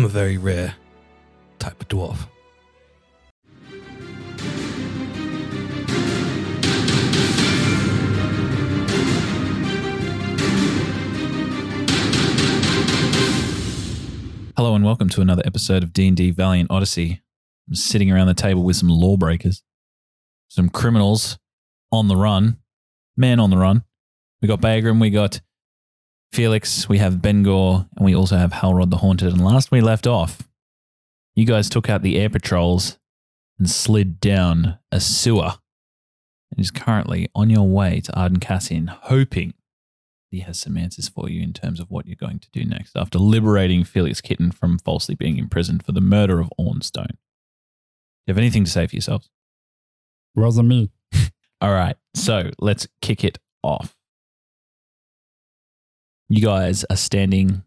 I'm a very rare type of dwarf. Hello and welcome to another episode of D&D Valiant Odyssey. I'm sitting around the table with some lawbreakers, some criminals on the run, man on the run. We got Bagram, we got Felix, we have Ben Gore, and we also have Halrod the Haunted. And last we left off, you guys took out the air patrols and slid down a sewer and is currently on your way to Arden Cassian, hoping he has some answers for you in terms of what you're going to do next after liberating Felix Kitten from falsely being imprisoned for the murder of Ornstone. Do you have anything to say for yourselves? Wasn't me. All right, so let's kick it off. You guys are standing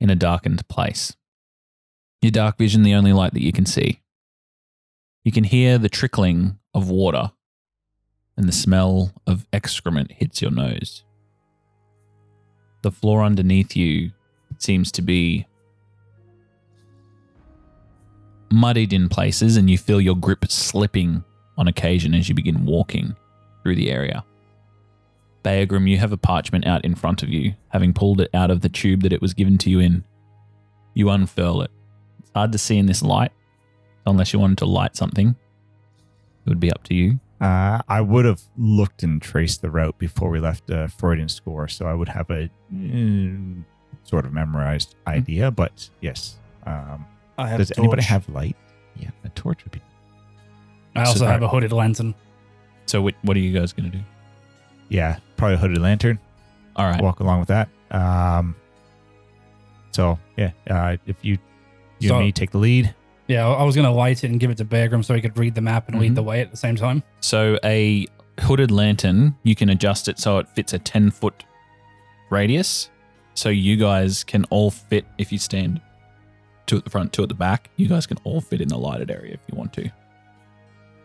in a darkened place. Your dark vision, the only light that you can see. You can hear the trickling of water, and the smell of excrement hits your nose. The floor underneath you seems to be muddied in places, and you feel your grip slipping on occasion as you begin walking through the area. Baegrim, you have a parchment out in front of you, having pulled it out of the tube that it was given to you in. You unfurl it. It's hard to see in this light, unless you wanted to light something. It would be up to you. Uh, I would have looked and traced the route before we left uh, Freudian score, so I would have a mm, sort of memorized idea. But yes, um, I have does anybody have light? Yeah, a torch would be. I also So- have a hooded lantern. So, what, what are you guys going to do? Yeah, probably a hooded lantern. All right. Walk along with that. Um, so yeah, uh, if you you So- and me take the lead. Yeah, I I was going to light it and give it to Bagram so he could read the map and lead the way at the same time. So a hooded lantern, you can adjust it so it fits a 10 foot radius. So you guys can all fit if you stand two at the front, two at the back. You guys can all fit in the lighted area if you want to.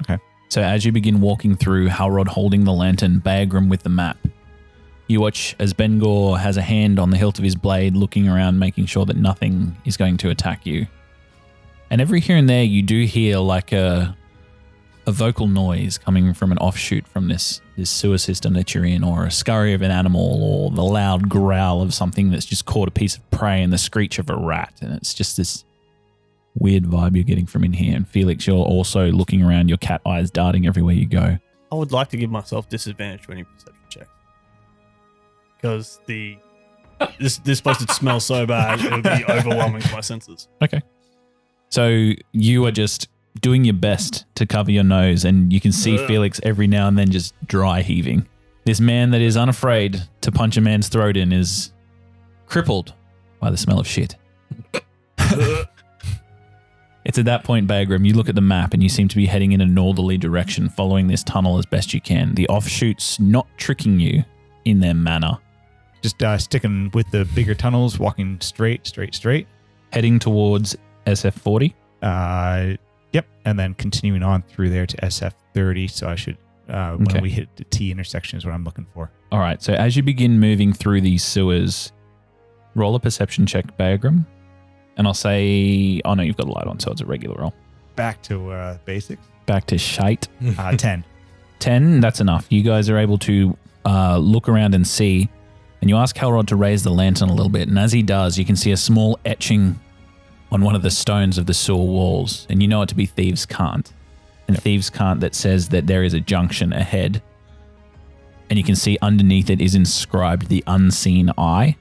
Okay. So as you begin walking through, Halrod holding the lantern, Bagram with the map. You watch as Ben Gore has a hand on the hilt of his blade, looking around, making sure that nothing is going to attack you. And every here and there, you do hear like a a vocal noise coming from an offshoot from this this sewer system that you're in, or a scurry of an animal, or the loud growl of something that's just caught a piece of prey, and the screech of a rat, and it's just this weird vibe you're getting from in here. And Felix, you're also looking around, your cat eyes darting everywhere you go. I would like to give myself disadvantage when you perception checks. Because the this this place would smell so bad it would be overwhelming to my senses. Okay, so you are just doing your best to cover your nose, and you can see Ugh. Felix every now and then just dry heaving. This man that is unafraid to punch a man's throat in is crippled by the smell of shit. It's at that point, Bagram, you look at the map and you seem to be heading in a northerly direction, following this tunnel as best you can. The offshoots not tricking you in their manner, Just uh, sticking with the bigger tunnels, walking straight, straight, straight. heading towards SF40. Uh, yep, and then continuing on through there to SF30. So I should uh, Okay. when we hit the T intersection is what I'm looking for. All right, so as you begin moving through these sewers, roll a perception check, Bagram. And I'll say, oh no, you've got a light on, so it's a regular roll. Back to uh, basics. Back to shite. Uh, Ten. 10, that's enough. You guys are able to uh, look around and see. And you ask Halrod to raise the lantern a little bit. And as he does, you can see a small etching on one of the stones of the sewer walls. And you know it to be Thieves' Cant. And Thieves' Cant that says that there is a junction ahead. And you can see underneath it is inscribed the Unseen Eye.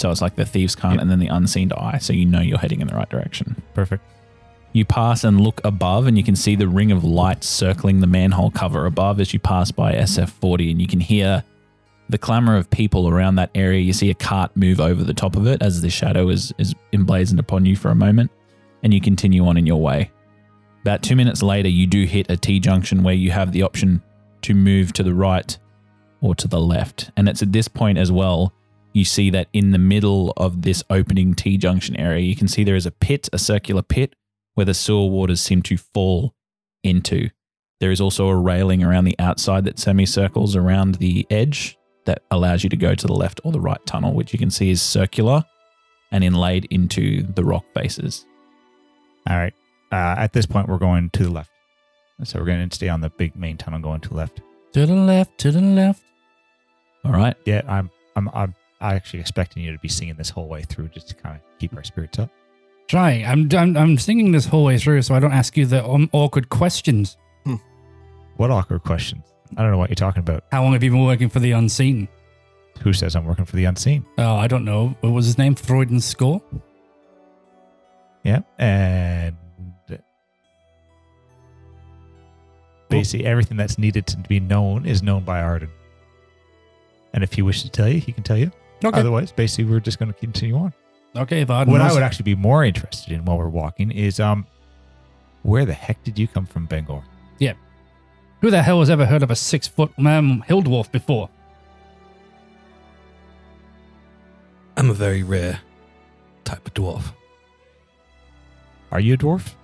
So it's like the Thieves' Cant Yep. and then the Unseen Eye. So you know you're heading in the right direction. Perfect. You pass and look above, and you can see the ring of light circling the manhole cover above as you pass by SF40, and you can hear the clamor of people around that area. You see a cart move over the top of it as the shadow is, is emblazoned upon you for a moment, and you continue on in your way. About two minutes later, you do hit a T junction where you have the option to move to the right or to the left. And it's at this point as well, you see that in the middle of this opening T junction area, you can see there is a pit, a circular pit where the sewer waters seem to fall into. There is also a railing around the outside that semicircles around the edge that allows you to go to the left or the right tunnel, which you can see is circular and inlaid into the rock faces. All right. Uh, at this point, we're going to the left. So we're going to stay on the big main tunnel going to the left. To the left, to the left. All right. Yeah, I'm I'm I'm actually expecting you to be singing this whole way through just to kind of keep our spirits up. Trying. I'm, I'm I'm singing this whole way through, so I don't ask you the um, awkward questions. What awkward questions? I don't know what you're talking about. How long have you been working for the unseen? Who says I'm working for the unseen? Oh, I don't know. What was his name? Freuden's score. Yeah. And basically everything that's needed to be known is known by Arden. And if he wishes to tell you, he can tell you. Okay. Otherwise, basically, we're just going to continue on. Okay, if Arden what I would actually be more interested in while we're walking is um, where the heck did you come from, Bangor? Yeah. Who the hell has ever heard of a six foot um, hill dwarf before? I'm a very rare type of dwarf. Are you a dwarf?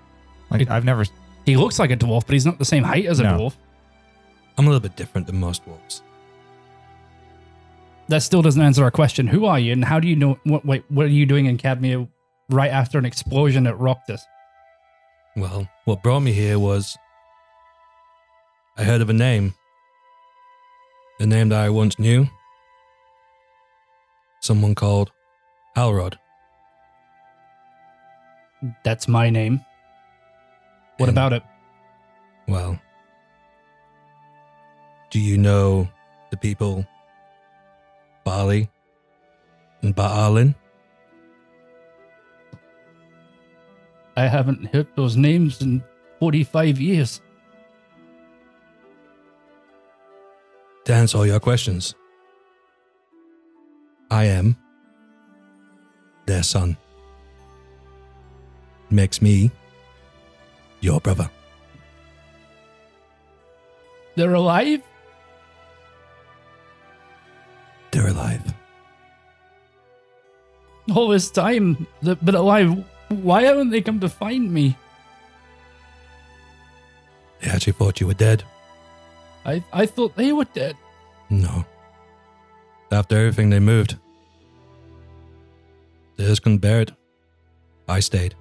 Like It- I've never. He looks like a dwarf, but he's not the same height as a No. dwarf. I'm a little bit different than most dwarves. That still doesn't answer our question. Who are you, and how do you know? What wait? What are you doing in Cadmia right after an explosion that rocked us? Well, what brought me here was I heard of a name. A name that I once knew. Someone called Halrod. That's my name. What And- about it? Well, do you know the people Bali and Baalin? I haven't heard those names in forty-five years. To answer all your questions, I am their son. Makes me your brother. They're alive. Alive. All this time, but alive. Why haven't they come to find me? They actually thought you were dead. I I thought they were dead. No. After everything, they moved. They just couldn't bear it. I stayed.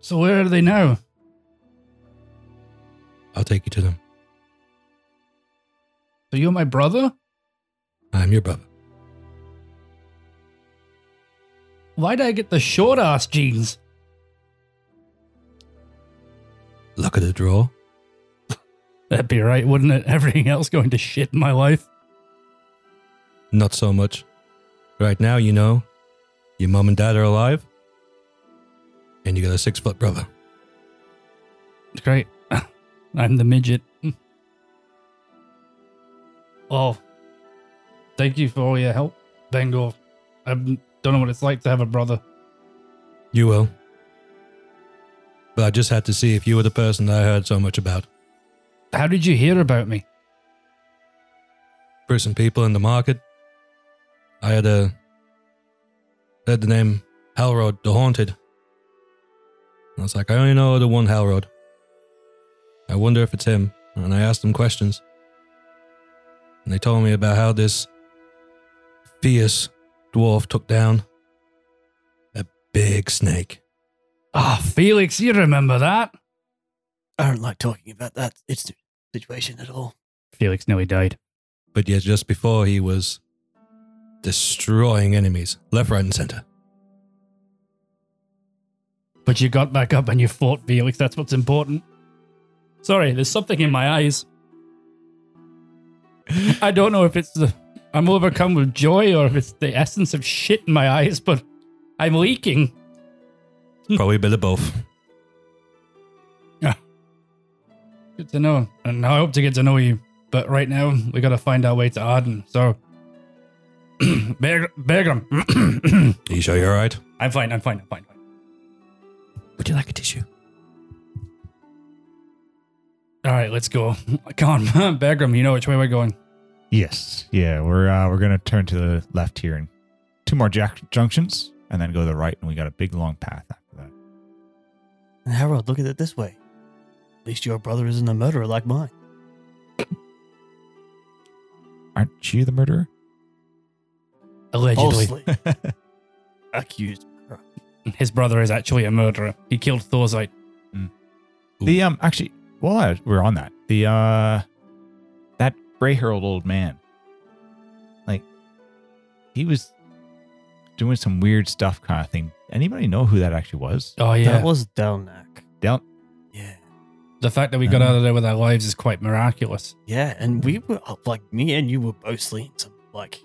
So where are they now? I'll take you to them. So you're my brother? I'm your brother. Why did I get the short ass jeans? Luck of the draw. That'd be right, wouldn't it? Everything else going to shit in my life. Not so much. Right now, you know, your mom and dad are alive, and you got a six foot brother. It's great. I'm the midget. Oh, thank you for all your help, Bangor. I don't know what it's like to have a brother. You will. But I just had to see if you were the person that I heard so much about. How did you hear about me? For some people in the market, I had uh, a. had the name Halrod the Haunted. I was like, I only know the one Halrod. I wonder if it's him. And I asked them questions. And they told me about how this fierce dwarf took down a big snake. Ah, Felix, you remember that? I don't like talking about that it's situation at all. Felix nearly died. But yet, just before he was destroying enemies, left, right, and center. But you got back up and you fought, Felix. That's what's important. Sorry, there's something in my eyes. I don't know if it's the I'm overcome with joy or if it's the essence of shit in my eyes, but I'm leaking. Probably a bit of both. Yeah. Good to know. And I hope to get to know you. But right now, we gotta find our way to Arden. So, Bear- Bergram. Are you sure you're all right? I'm fine. I'm fine. I'm fine. fine. Would you like a tissue? All right, let's go. Come on, Bergram. You know which way we're going. Yes. Yeah. We're uh, we're gonna turn to the left here and two more jack- junctions, and then go to the right, and we got a big long path after that. And Harold, look at it this way. At least your brother isn't a murderer like mine. Aren't you the murderer? Allegedly. Accused. His brother is actually a murderer. He killed Thorzite. The um actually, while I, we're on that, the uh that gray haired old man, like he was doing some weird stuff kind of thing. Anybody know who that actually was? Oh yeah. That was Delnak. Del Yeah. the fact that we got Uh. out of there with our lives is quite miraculous. Yeah, and we were like me and you were both slinging some like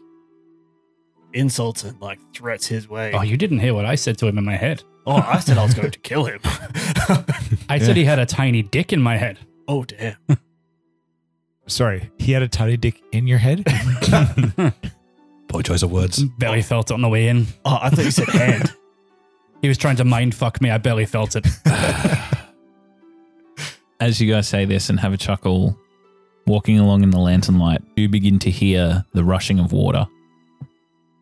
insults and like threats his way. Oh, you didn't hear what I said to him in my head. Oh, I said I was going to kill him. I said he had a tiny dick in my head. oh damn. sorry, he had a tiny dick in your head. Poor choice of words. Barely felt it on the way in. Oh, I thought you said head. He was trying to mind fuck me. I barely felt it. As you guys say this and have a chuckle, walking along in the lantern light, you begin to hear the rushing of water.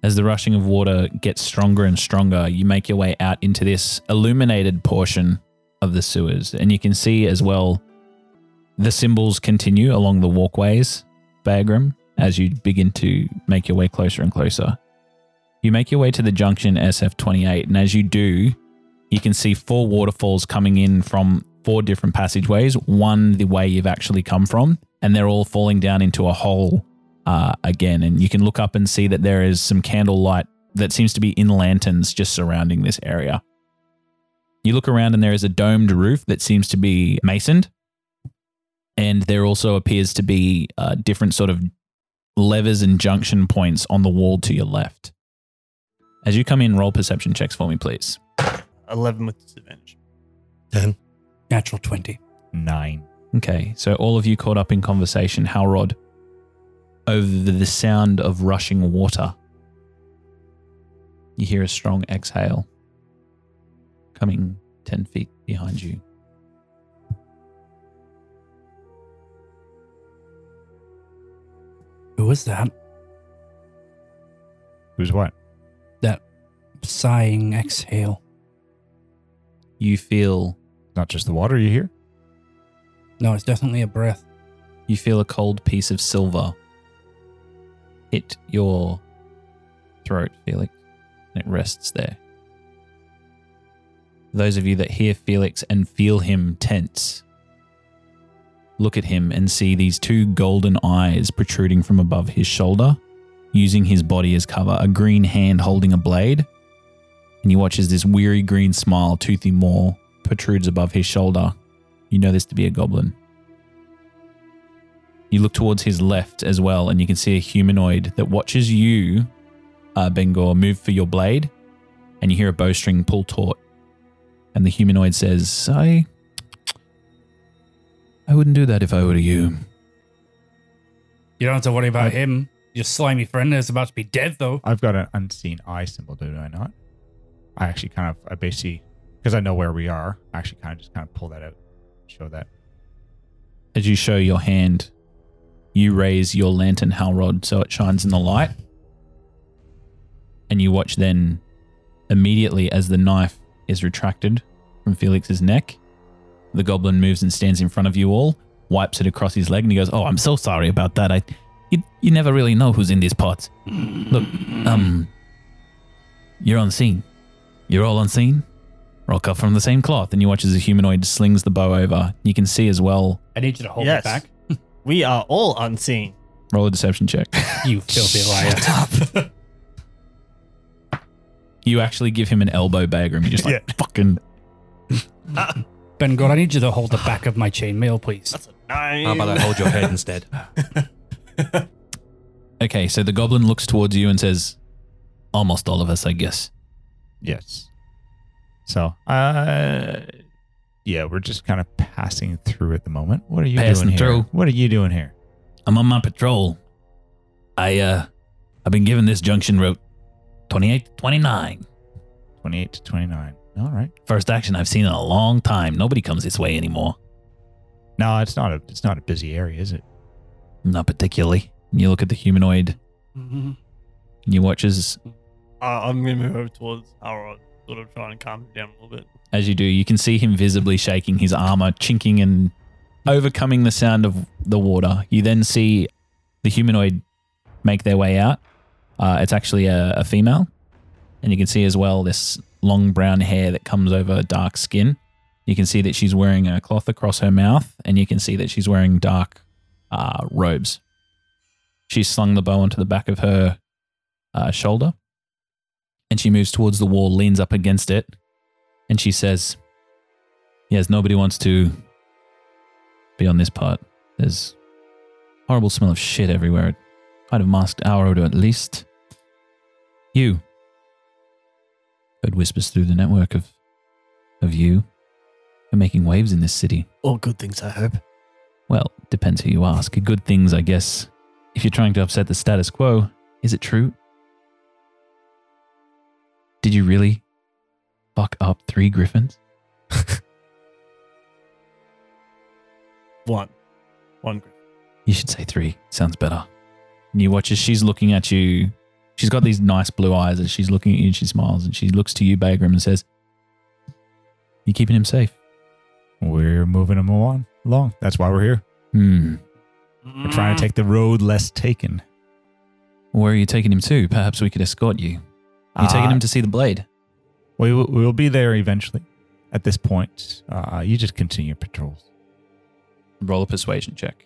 As the rushing of water gets stronger and stronger, you make your way out into this illuminated portion of the sewers. And you can see as well the symbols continue along the walkways, Bagram, as you begin to make your way closer and closer. You make your way to the junction SF28, and as you do, you can see four waterfalls coming in from four different passageways, one the way you've actually come from, and they're all falling down into a hole uh, again. And you can look up and see that there is some candlelight that seems to be in lanterns just surrounding this area. You look around and there is a domed roof that seems to be masoned, and there also appears to be uh, different sort of levers and junction points on the wall to your left. As you come in, roll perception checks for me, please. Eleven with disadvantage. Ten. Natural 20. Nine. Okay, so all of you caught up in conversation, Halrod, over the, the sound of rushing water. You hear a strong exhale coming 10 feet behind you. Who was that? Who's what? That sighing exhale. You feel Not just the water you hear. No, it's definitely a breath. you feel a cold piece of silver hit your throat, Felix, and it rests there. Those of you that hear Felix and feel him tense, look at him and see these two golden eyes protruding from above his shoulder, using his body as cover, a green hand holding a blade. And you watch as this weary green smile, toothy maw, protrudes above his shoulder. You know this to be a goblin. You look towards his left as well, and you can see a humanoid that watches you, uh, Bengor, move for your blade, and you hear a bowstring pull taut. And the humanoid says, I. I wouldn't do that if I were you. You don't have to worry about I- him. Your slimy friend is about to be dead, though. I've got an unseen eye symbol, do I not? I actually kind of, I basically, because I know where we are, I actually kind of just kind of pull that out, show that. As you show your hand, you raise your lantern halrod so it shines in the light. And you watch then immediately as the knife is retracted from Felix's neck. The goblin moves and stands in front of you all, wipes it across his leg, and he goes, Oh, I'm so sorry about that. I you, you never really know who's in these pots. Look, um you're unseen. You're all unseen. We're all cut from the same cloth, and you watch as the humanoid slings the bow over. You can see as well I need you to hold Yes. it back. We are all unseen. Roll a deception check. You filthy liar. You actually give him an elbow bagger and you just like fucking Ben God, I need you to hold the back of my chainmail, please. That's a nine. How about I hold your head instead? Okay, so the goblin looks towards you and says, Almost all of us, I guess. Yes. So, uh, yeah, we're just kind of passing through at the moment. What are you Passing doing here? through. What are you doing here? I'm on my patrol. I uh I've been given this junction route 28 to 29. 28 to 29. All right. First action I've seen in a long time. Nobody comes this way anymore. No, it's not a it's not a busy area, is it? Not particularly. You look at the humanoid and you watch as Uh, I'm gonna move over towards Harold, sort of trying to calm him down a little bit. as you do, you can see him visibly shaking his armor, chinking and overcoming the sound of the water. You then see the humanoid make their way out. Uh, it's actually a, a female. And you can see as well this long brown hair that comes over dark skin. You can see that she's wearing a cloth across her mouth, and you can see that she's wearing dark uh, robes. She's slung the bow onto the back of her uh, shoulder, and she moves towards the wall, leans up against it, and she says, Yes, nobody wants to be on this part. There's horrible smell of shit everywhere. I'd have masked our odor at least. You. Heard whispers through the network of of you. You're making waves in this city. All good things, I hope. Well, depends who you ask. Good things, I guess. If you're trying to upset the status quo, is it true? Did you really fuck up three griffins? One. One. You should say three. Sounds better. And you watch as she's looking at you. She's got these nice blue eyes as she's looking at you and she smiles and she looks to you, Bagram, and says, You keeping him safe? We're moving him along. Along. That's why we're here. Hmm. We're trying to take the road less taken. Where are you taking him to? Perhaps we could escort you. You're you taking Uh, him to see the blade? We will, we will be there eventually. At this point, uh, you just continue your patrols. Roll a persuasion check.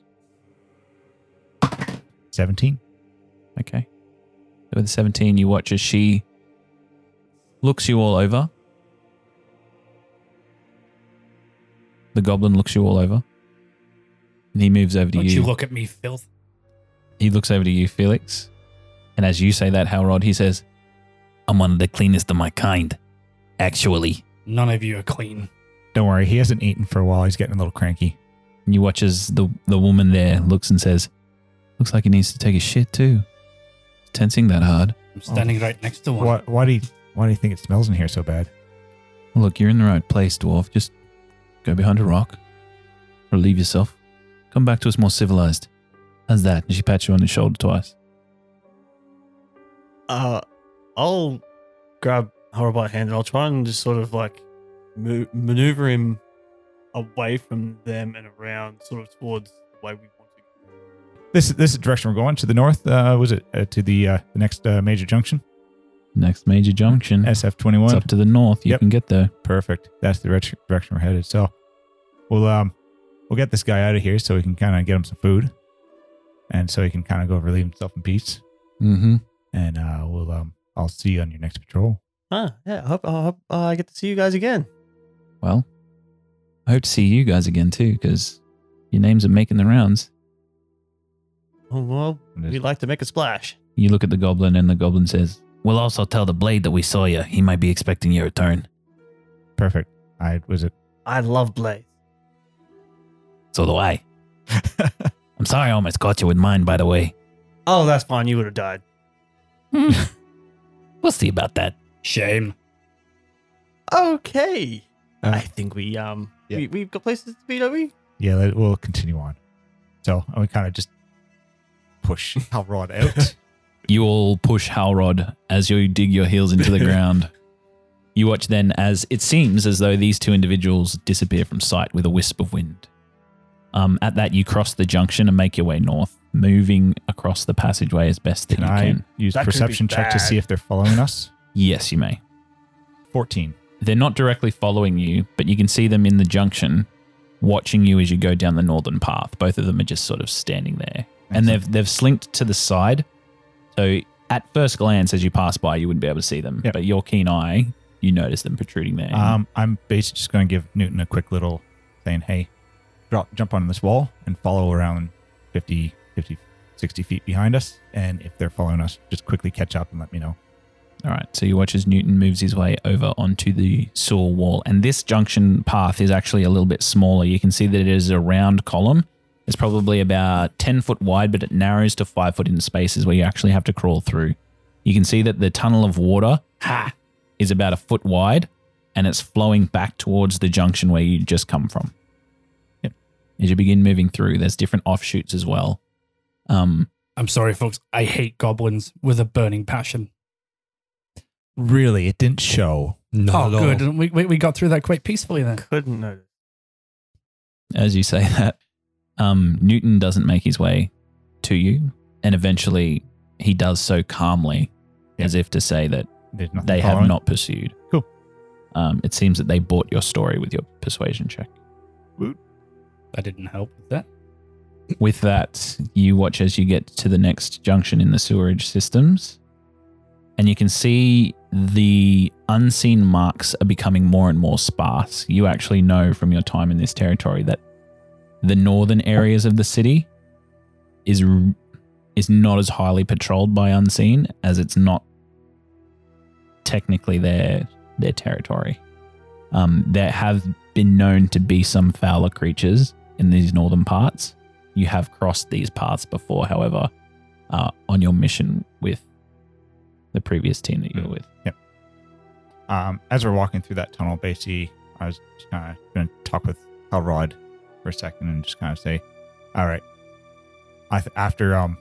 17. Okay. So with 17, you watch as she looks you all over. The goblin looks you all over. And he moves over to Don't you. you look at me, filth. he looks over to you, Felix. And as you say that, Halrod, he says, I'm one of the cleanest of my kind. Actually. None of you are clean. Don't worry, he hasn't eaten for a while. He's getting a little cranky. And you watch as the, the woman there looks and says, Looks like he needs to take a shit too. Tensing that hard. I'm standing right next to one. Why, why, do you, why do you think it smells in here so bad? Look, you're in the right place, dwarf. Just go behind a rock. Relieve yourself. Come back to us more civilized. How's that? And she pats you on the shoulder twice. Uh, I'll grab Horror by hand and I'll try and just sort of like mo- maneuver him away from them and around, sort of towards the way we want to. This, this is the direction we're going. To the north, uh, was it? Uh, to the, uh, the next uh, major junction? Next major junction. It's SF21. up to the north. You Yep. can get there. Perfect. That's the direction direction we're headed. So we'll um we'll get this guy out of here so we can kind of get him some food, and so he can kind of go relieve himself in peace. Mm-hmm. And uh, we'll um I'll see you on your next patrol. Ah, yeah. I hope, I hope uh, I get to see you guys again. Well, I hope to see you guys again too, because your names are making the rounds. Oh, well, we'd like to make a splash. You look at the goblin, and the goblin says, We'll also tell the blade that we saw you. He might be expecting your return. Perfect. I was it. I love Blaze. So do I. I'm sorry I almost caught you with mine, by the way. Oh, that's fine. You would have died. we'll see about that. Shame. Okay. Uh, I think we um yeah. we, we've got places to be, don't we? yeah, we'll continue on. So I we kind of just push Halrod out. You all push Halrod as you dig your heels into the ground. You watch then as it seems as though these two individuals disappear from sight with a wisp of wind. Um, at that, you cross the junction and make your way north, moving across the passageway as best that Can you I can. use That could be perception check to bad. see if they're following us? Yes, you may. Fourteen. They're not directly following you, but you can see them in the junction, watching you as you go down the northern path. Both of them are just sort of standing there, and they've they've slinked to the side. So at first glance, as you pass by, you wouldn't be able to see them, Yep. but your keen eye, you notice them protruding there. Um, I'm basically just going to give Newton a quick little saying, hey, drop, jump on this wall and follow around 50, 50, 60 feet behind us. And if they're following us, just quickly catch up and let me know. All right. So you watch as Newton moves his way over onto the sewer wall. And this junction path is actually a little bit smaller. You can see that it is a round column. It's probably about 10 foot wide, but it narrows to five foot in spaces where you actually have to crawl through. You can see that the tunnel of water ha, is about a foot wide and it's flowing back towards the junction where you just come from. Yep. As you begin moving through, there's different offshoots as well. Um, I'm sorry, folks. I hate goblins with a burning passion. Really, it didn't show. Not oh, at good. We, we, we got through that quite peacefully then. Couldn't notice. as you say that, um, Newton doesn't make his way to you, and eventually he does so calmly, Yeah. as if to say that They have following? not pursued. Cool. Um, it seems that they bought your story with your persuasion check. That didn't help with that. With that, you watch as you get to the next junction in the sewerage systems, and you can see the unseen marks are becoming more and more sparse. You actually know from your time in this territory that the northern areas of the city is is not as highly patrolled by unseen as it's not technically their their territory. Um, there have been known to be some fouler creatures in these northern parts. You have crossed these paths before, however, uh, on your mission with the previous team that you were with. Um, as we're walking through that tunnel, basically, I was of going to talk with Elrod for a second and just kind of say, "All right, I th- after um,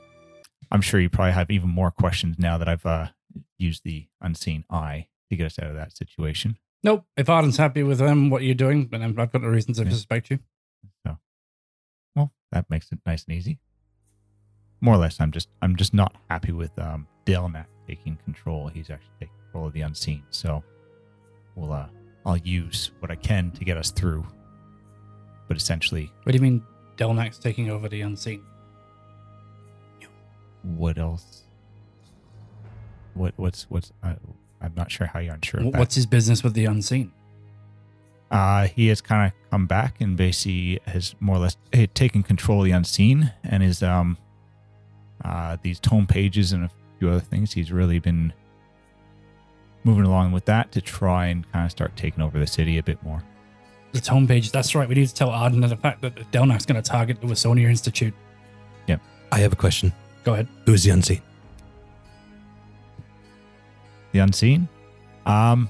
I'm sure you probably have even more questions now that I've uh, used the unseen eye to get us out of that situation. Nope. If Arden's happy with them, what you're doing, then I've got no reason to Yeah. suspect you. Well, that makes it nice and easy. More or less, I'm just I'm just not happy with um, Delnak taking control. He's actually taking control of the unseen. So we'll uh, I'll use what I can to get us through. But essentially, What do you mean Delnak's taking over the unseen? what else? What what's what's uh, I'm not sure how you're unsure of Wh- that. What's his business with the unseen? Uh, he has kind of come back and basically has more or less eh, taken control of the unseen and is um uh these tome pages and a few other things. He's really been moving along with that to try and kind of start taking over the city a bit more. Its homepage. That's right. We need to tell Arden the fact that Delnak's going to target the Wasonia Institute. Yeah. I have a question. Go ahead. Who is the unseen? The unseen, um,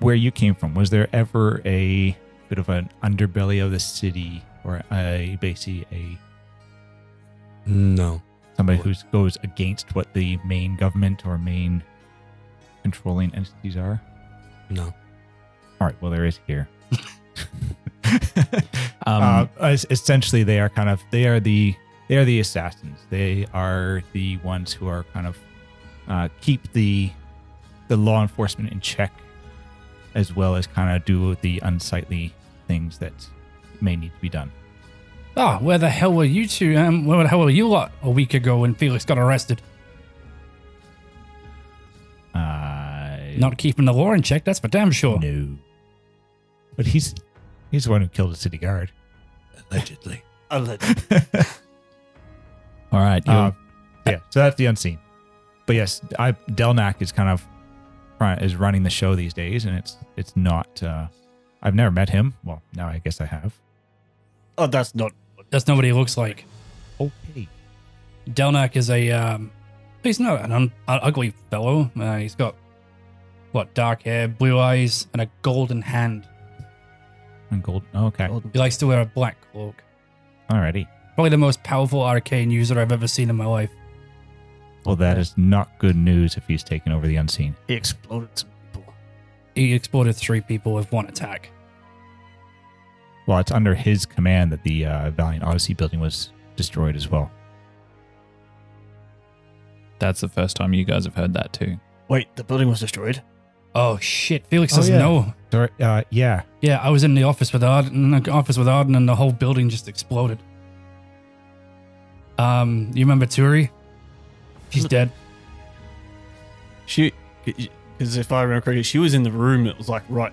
where you came from, was there ever a bit of an underbelly of the city or a basically a No. somebody who goes against what the main government or main controlling entities are? No. All right, well, there is here. Um, uh, essentially, they are kind of they are the they are the assassins. They are the ones who are kind of uh, keep the the law enforcement in check, as well as kind of do the unsightly things that may need to be done. Ah, where the hell were you two? Um, where the hell were you lot a week ago when Felix got arrested? Uh, Not keeping the law in check, that's for damn sure. no, but he's he's the one who killed the city guard. Allegedly. Alleged. all right. you're- Uh, yeah, so that's the unseen. But yes, I Delnak is kind of is running the show these days, and it's it's not. Uh, I've never met him. Well, now I guess I have. oh, that's not. That's not what he looks like. Oh, pity. Delnak is a um, he's not an un- uh, ugly fellow. Uh, he's got what dark hair, blue eyes, and a golden hand. And gold. oh, okay, He likes to wear a black cloak. alrighty. Probably the most powerful arcane user I've ever seen in my life. Well, that is not good news if he's taken over the unseen. He exploded some people. He exploded three people with one attack. Well, it's under his command that the uh, Valiant Odyssey building was destroyed as well. that's the first time you guys have heard that too. Wait, the building was destroyed. Oh shit! Felix Oh, doesn't yeah. know. Sorry, uh, yeah. Yeah, I was in the office with Arden, in the office with Arden, and the whole building just exploded. Um, you remember Turi? She's dead. She, because if I remember correctly, she was in the room. It was like right.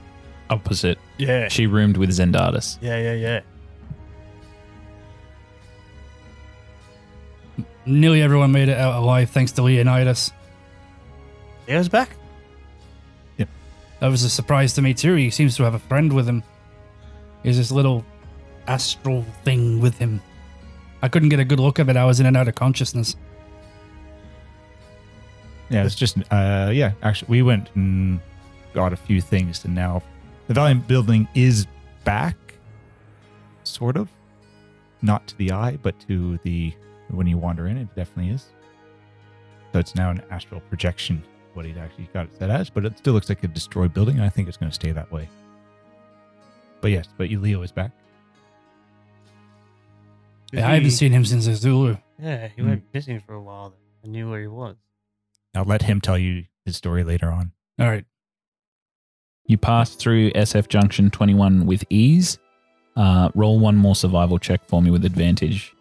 Opposite. Yeah. She roomed with Zendatus. Yeah, yeah, yeah. Nearly everyone made it out alive thanks to Leonidas. He Leo's back. That was a surprise to me too. He seems to have a friend with him. He's this little astral thing with him. I couldn't get a good look of it. I was in and out of consciousness. Yeah, it's just uh yeah, actually we went and got a few things and now the Valiant building is back sort of. Not to the eye, but to the when you wander in, it definitely is. So it's now an astral projection, what he'd actually got it set as, but it still looks like a destroyed building, and I think it's gonna stay that way. But yes, but Leo is back. Yeah, I haven't seen him since Azulu. Yeah, he Hmm. went missing for a while. I knew where he was. I'll let him tell you his story later on. All right. You pass through SF Junction 21 with ease. Uh, roll one more survival check for me with advantage,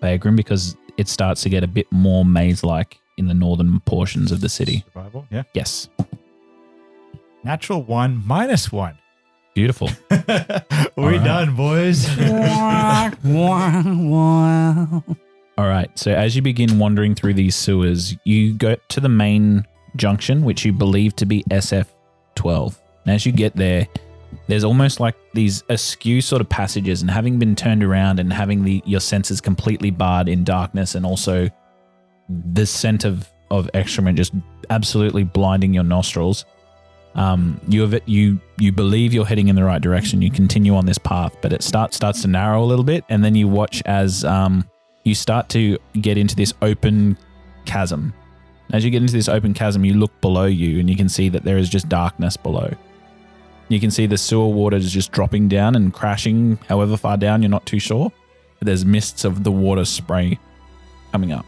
Bagram, because it starts to get a bit more maze like in the northern portions of the city. Survival. Yeah. Yes. Natural one minus one. Beautiful. We're right. done, boys. All right. So as you begin wandering through these sewers, you go to the main junction, which you believe to be SF12. And as you get there, there's almost like these askew sort of passages, and having been turned around and having the your senses completely barred in darkness, and also the scent of of excrement just absolutely blinding your nostrils. Um, you have you you believe you're heading in the right direction. You continue on this path, but it starts starts to narrow a little bit, and then you watch as um, you start to get into this open chasm. As you get into this open chasm, you look below you, and you can see that there is just darkness below. You can see the sewer water is just dropping down and crashing, however far down you're not too sure. But there's mists of the water spray coming up.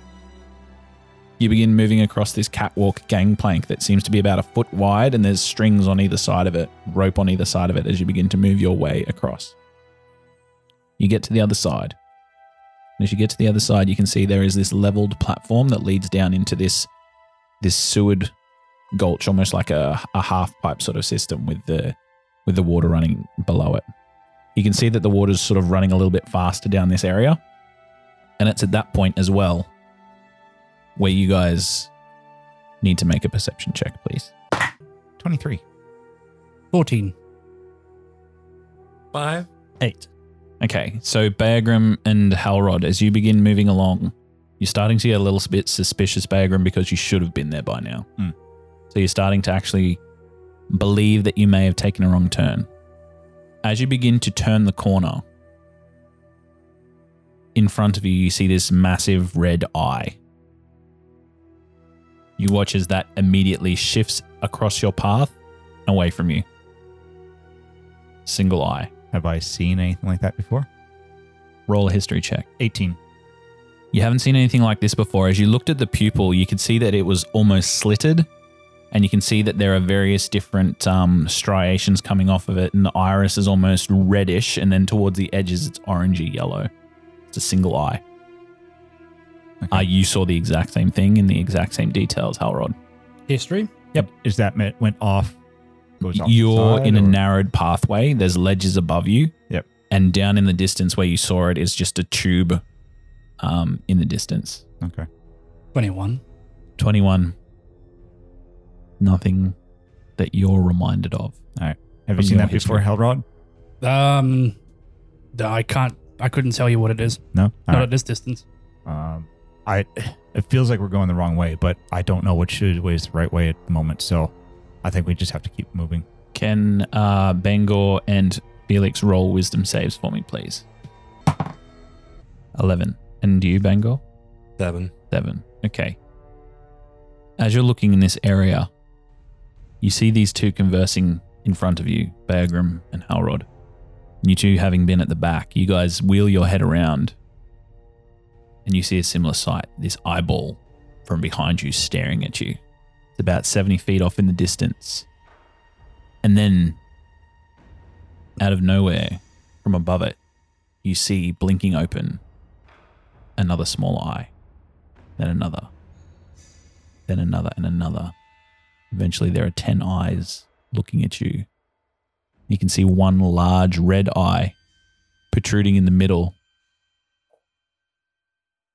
You begin moving across this catwalk gangplank that seems to be about a foot wide, and there's strings on either side of it, rope on either side of it as you begin to move your way across. You get to the other side. And as you get to the other side, you can see there is this leveled platform that leads down into this this sewered gulch, almost like a, a half pipe sort of system with the with the water running below it. You can see that the water's sort of running a little bit faster down this area. And it's at that point as well where you guys need to make a perception check, please. 23. 14. Five. Eight. Okay, so Bagram and Halrod, as you begin moving along, you're starting to get a little bit suspicious, Bagram, because you should have been there by now. Hmm. So you're starting to actually believe that you may have taken a wrong turn. As you begin to turn the corner, in front of you, you see this massive red eye. You watch as that immediately shifts across your path away from you. Single eye. Have I seen anything like that before? Roll a history check. 18. You haven't seen anything like this before. As you looked at the pupil, you could see that it was almost slitted, and you can see that there are various different um, striations coming off of it, and the iris is almost reddish, and then towards the edges, it's orangey yellow. It's a single eye. Okay. Uh, you saw the exact same thing in the exact same details, Halrod. History? Yep. Is that meant went off? Goes off You're side, in a narrowed pathway. There's ledges above you. Yep. And down in the distance where you saw it is just a tube um, in the distance. Okay. 21. 21. Nothing that you're reminded of. All right. Have you seen your that before, Hellrod? Um, I can't, I couldn't tell you what it is. No. All Not right. at this distance. Um, I it feels like we're going the wrong way, but I don't know which way is the right way at the moment. So I think we just have to keep moving. Can uh, Bangor and Felix roll wisdom saves for me, please? 11. And you, Bangor? Seven. Seven. Okay. As you're looking in this area, you see these two conversing in front of you, Bagram and Halrod. You two having been at the back, you guys wheel your head around and you see a similar sight this eyeball from behind you staring at you. It's about 70 feet off in the distance. And then, out of nowhere, from above it, you see blinking open another small eye then another, then another, and another. Eventually, there are 10 eyes looking at you. You can see one large red eye protruding in the middle.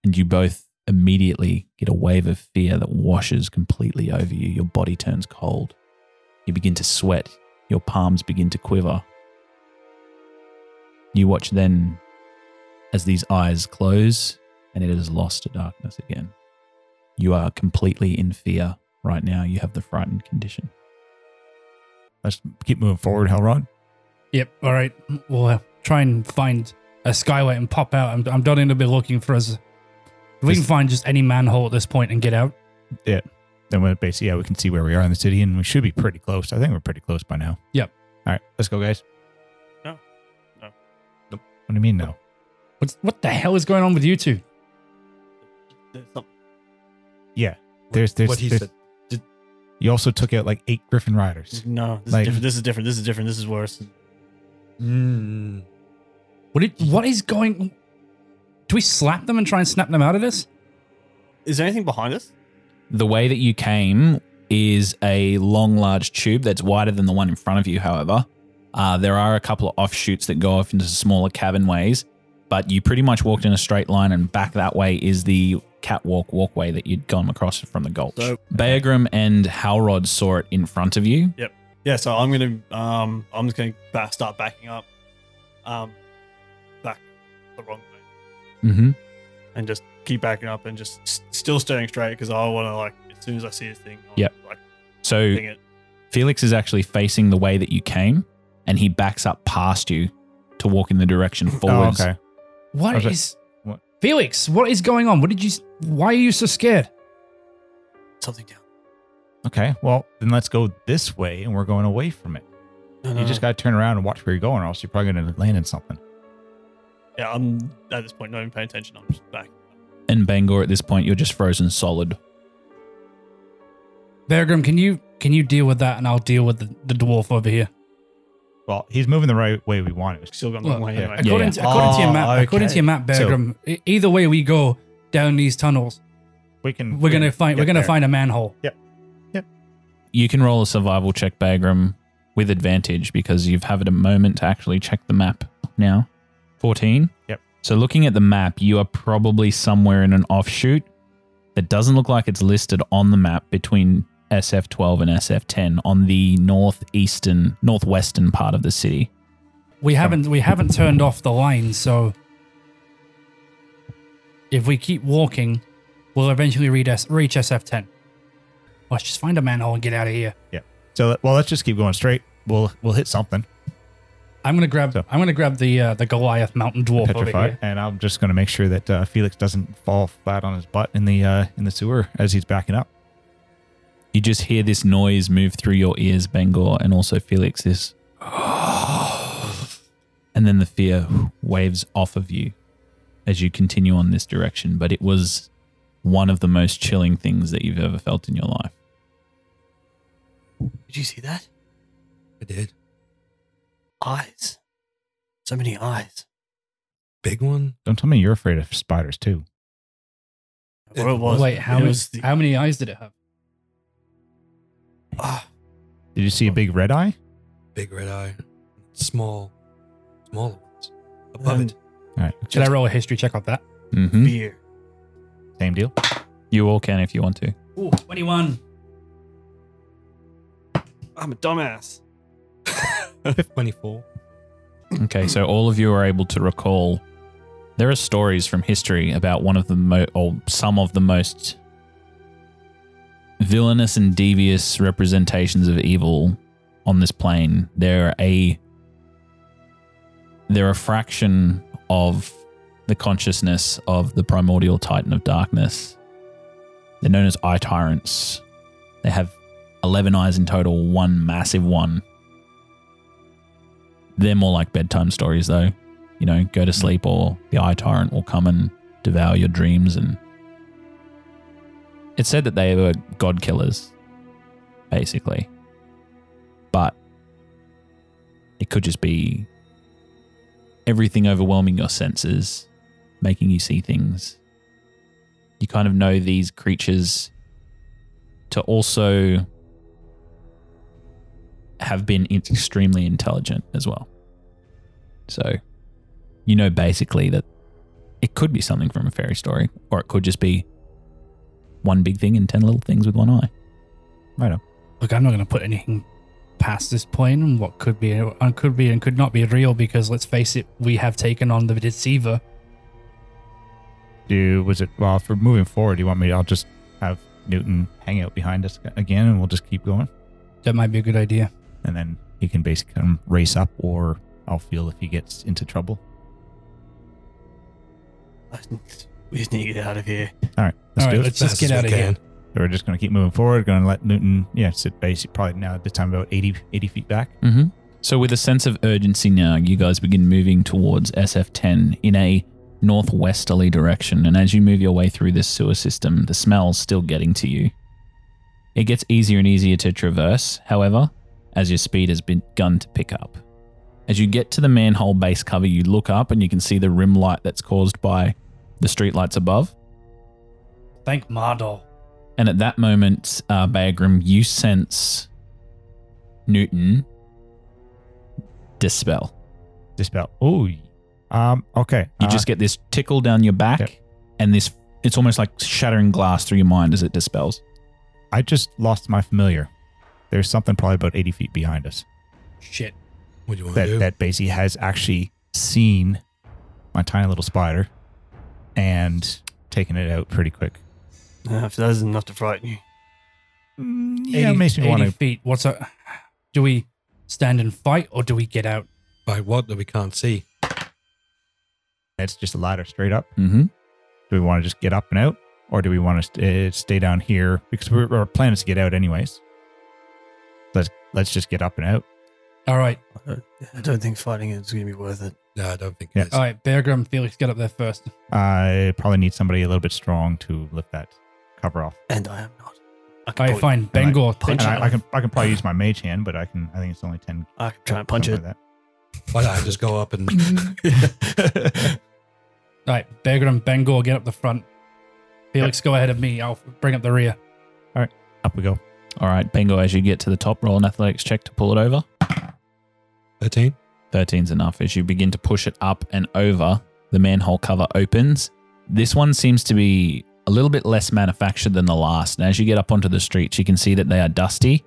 And you both immediately get a wave of fear that washes completely over you. Your body turns cold. You begin to sweat. Your palms begin to quiver. You watch then as these eyes close and it is lost to darkness again. You are completely in fear right now. You have the frightened condition. Let's keep moving forward, Hellrod. Yep. All right. We'll uh, try and find a skyway and pop out. I'm, I'm done to be looking for us. If we can find just any manhole at this point and get out. Yeah. Then we basically yeah we can see where we are in the city, and we should be pretty close. I think we're pretty close by now. Yep. All right, let's go, guys. No. No. What do you mean no? What's, what the hell is going on with you two? There's some, Yeah, there's there's, what he there's said. You also took out like eight Griffin riders. No, this, Like- is different. this is different. This is different. This is worse. Mm. What did, what is going? Do we slap them and try and snap them out of this? Is there anything behind us? The way that you came is a long, large tube that's wider than the one in front of you, however. Uh, there are a couple of offshoots that go off into smaller cabin ways, but you pretty much walked in a straight line, and back that way is the catwalk walkway that you'd gone across from the gulch. So- Beogram and Halrod saw it in front of you. Yep. Yeah. So I'm gonna um I'm just gonna back, start backing up, um, back the wrong way, Mm-hmm. and just keep backing up and just s- still staring straight because I want to like as soon as I see this thing, I'll, Yep. like So ping it. Felix is actually facing the way that you came, and he backs up past you to walk in the direction Oh, forwards. okay. What Okay. is What? Felix? What is going on? What did you? s- Why are you so scared? Something down. Okay. Well, then let's go this way, and we're going away from it. No, no, You just got to turn around and watch where you're going, or else you're probably going to land in something. Yeah. I'm at this point not even paying attention. I'm just back. And Bangor, at this point, you're just frozen solid. Bergrim, can you can you deal with that, and I'll deal with the, the dwarf over here. Well, he's moving the right way we want it. Still going the wrong Look, way anyway. According, yeah. To, according to your Oh, map, according to your map, So- Bergrim, e- either way we go down these tunnels, We can. we're we gonna can find we're gonna there. find a manhole. Yep. Yep. You can roll a survival check, Bagram, with advantage because you've had a moment to actually check the map now. 14? Yep. So looking at the map, you are probably somewhere in an offshoot that doesn't look like it's listed on the map between SF12 and SF10 on the northeastern, northwestern part of the city. We haven't we haven't turned off the line, so if we keep walking, we'll eventually reach, S- reach SF10. Let's just find a manhole and get out of here. Yeah. So, well, let's just keep going straight. We'll we'll hit something. I'm gonna grab So- I'm gonna grab the uh, the Goliath mountain dwarf over petrified, here. and I'm just going to make sure that uh, Felix doesn't fall flat on his butt in the uh, in the sewer as he's backing up. You just hear this noise move through your ears, Bangor, and also Felix. This, and then the fear waves off of you as you continue on this direction. But it was one of the most chilling things that you've ever felt in your life. Did you see that? I did. Eyes. So many eyes. Big one. Don't tell me you're afraid of spiders too. Or it was. Wait, how it many was the- how many eyes did it have? Ah, Did you see a big red eye? Big red eye. Small. Smaller ones. Above Um, it. All right, Should I roll a history check on that? Mm-hmm. fear. same deal. You all can if you want to. Ooh, 21. I'm a dumbass. 24. Okay, so all of you are able to recall. There are stories from history about one of the mo- or some of the most villainous and devious representations of evil on this plane. They're a they're a fraction of the consciousness of the primordial titan of darkness. They're known as eye tyrants. They have eleven eyes in total, one massive one they're more like bedtime stories, though. You know, go to hmm. sleep, or the eye tyrant will come and devour your dreams. And it said that they were god killers, basically. But it could just be everything overwhelming your senses, making you see things. You kind of know these creatures to also have been extremely intelligent as well. So, you know, basically that it could be something from a fairy story, or it could just be one big thing and 10 little things with one eye. Right on. Look, I'm not going to put anything past this plane and what could be and could be and could not be real because let's face it, we have taken on the deceiver. Do was it well for moving forward? Do you want me? I'll just have Newton hang out behind us again, and we'll just keep going, That might be a good idea. And then he can basically come race up, or I'll feel if he gets into trouble. We just need to get out of here. All right, let's All do right, it. let's just get out of here. So we're just going to keep moving forward. Going to let Newton, yeah, sit basic probably now at this time about 80, 80 feet back. Mm-hmm. So, with a sense of urgency now, you guys begin moving towards SF10 in a northwesterly direction. And as you move your way through this sewer system, the smell's still getting to you. It gets easier and easier to traverse, however, as your speed has begun to pick up. As you get to the manhole base cover, you look up and you can see the rim light that's caused by the streetlights above. Thank Mardol. And at that moment, uh, Bagram, you sense Newton dispel. Dispel. Oh, um. Okay. You uh, just get this tickle down your back, Yep. and this it's almost like shattering glass through your mind as it dispels. I just lost my familiar. There's something probably about 80 feet behind us Shit. What do you want to that do? that basically has actually seen my tiny little spider and taken it out pretty quick. Uh, if that isn't enough to frighten you. Mm, yeah, it makes me want 80 to. feet. What's that? Do we stand and fight or do we get out? By what that we can't see? It's just a ladder straight up. Mm-hmm. Do we want to just get up and out, or do we want to st- uh, stay down here because we're, our plan is to get out anyways? Let's let's just get up and out. All right. I don't, I don't think fighting it is going to be worth it. No, I don't think Yeah. it is. All right. Bear Grylls, Felix, get up there first. I probably need somebody a little bit strong to lift that cover off. And I am not. I All can, right, probably- fine. Bengal, punch take And it. I, I can I can probably use my mage hand, but I can I think it's only ten. I can try and punch it. something like Why don't I just go up and that. All right. Bear Grylls, Bengal, get up the front. Felix, go ahead of me. I'll bring up the rear. Alright, up we go. All right, Bengo, as you get to the top, roll an athletics check to pull it over. 13. 13's enough. As you begin to push it up and over, the manhole cover opens. This one seems to be a little bit less manufactured than the last. And as you get up onto the streets, you can see that they are dusty.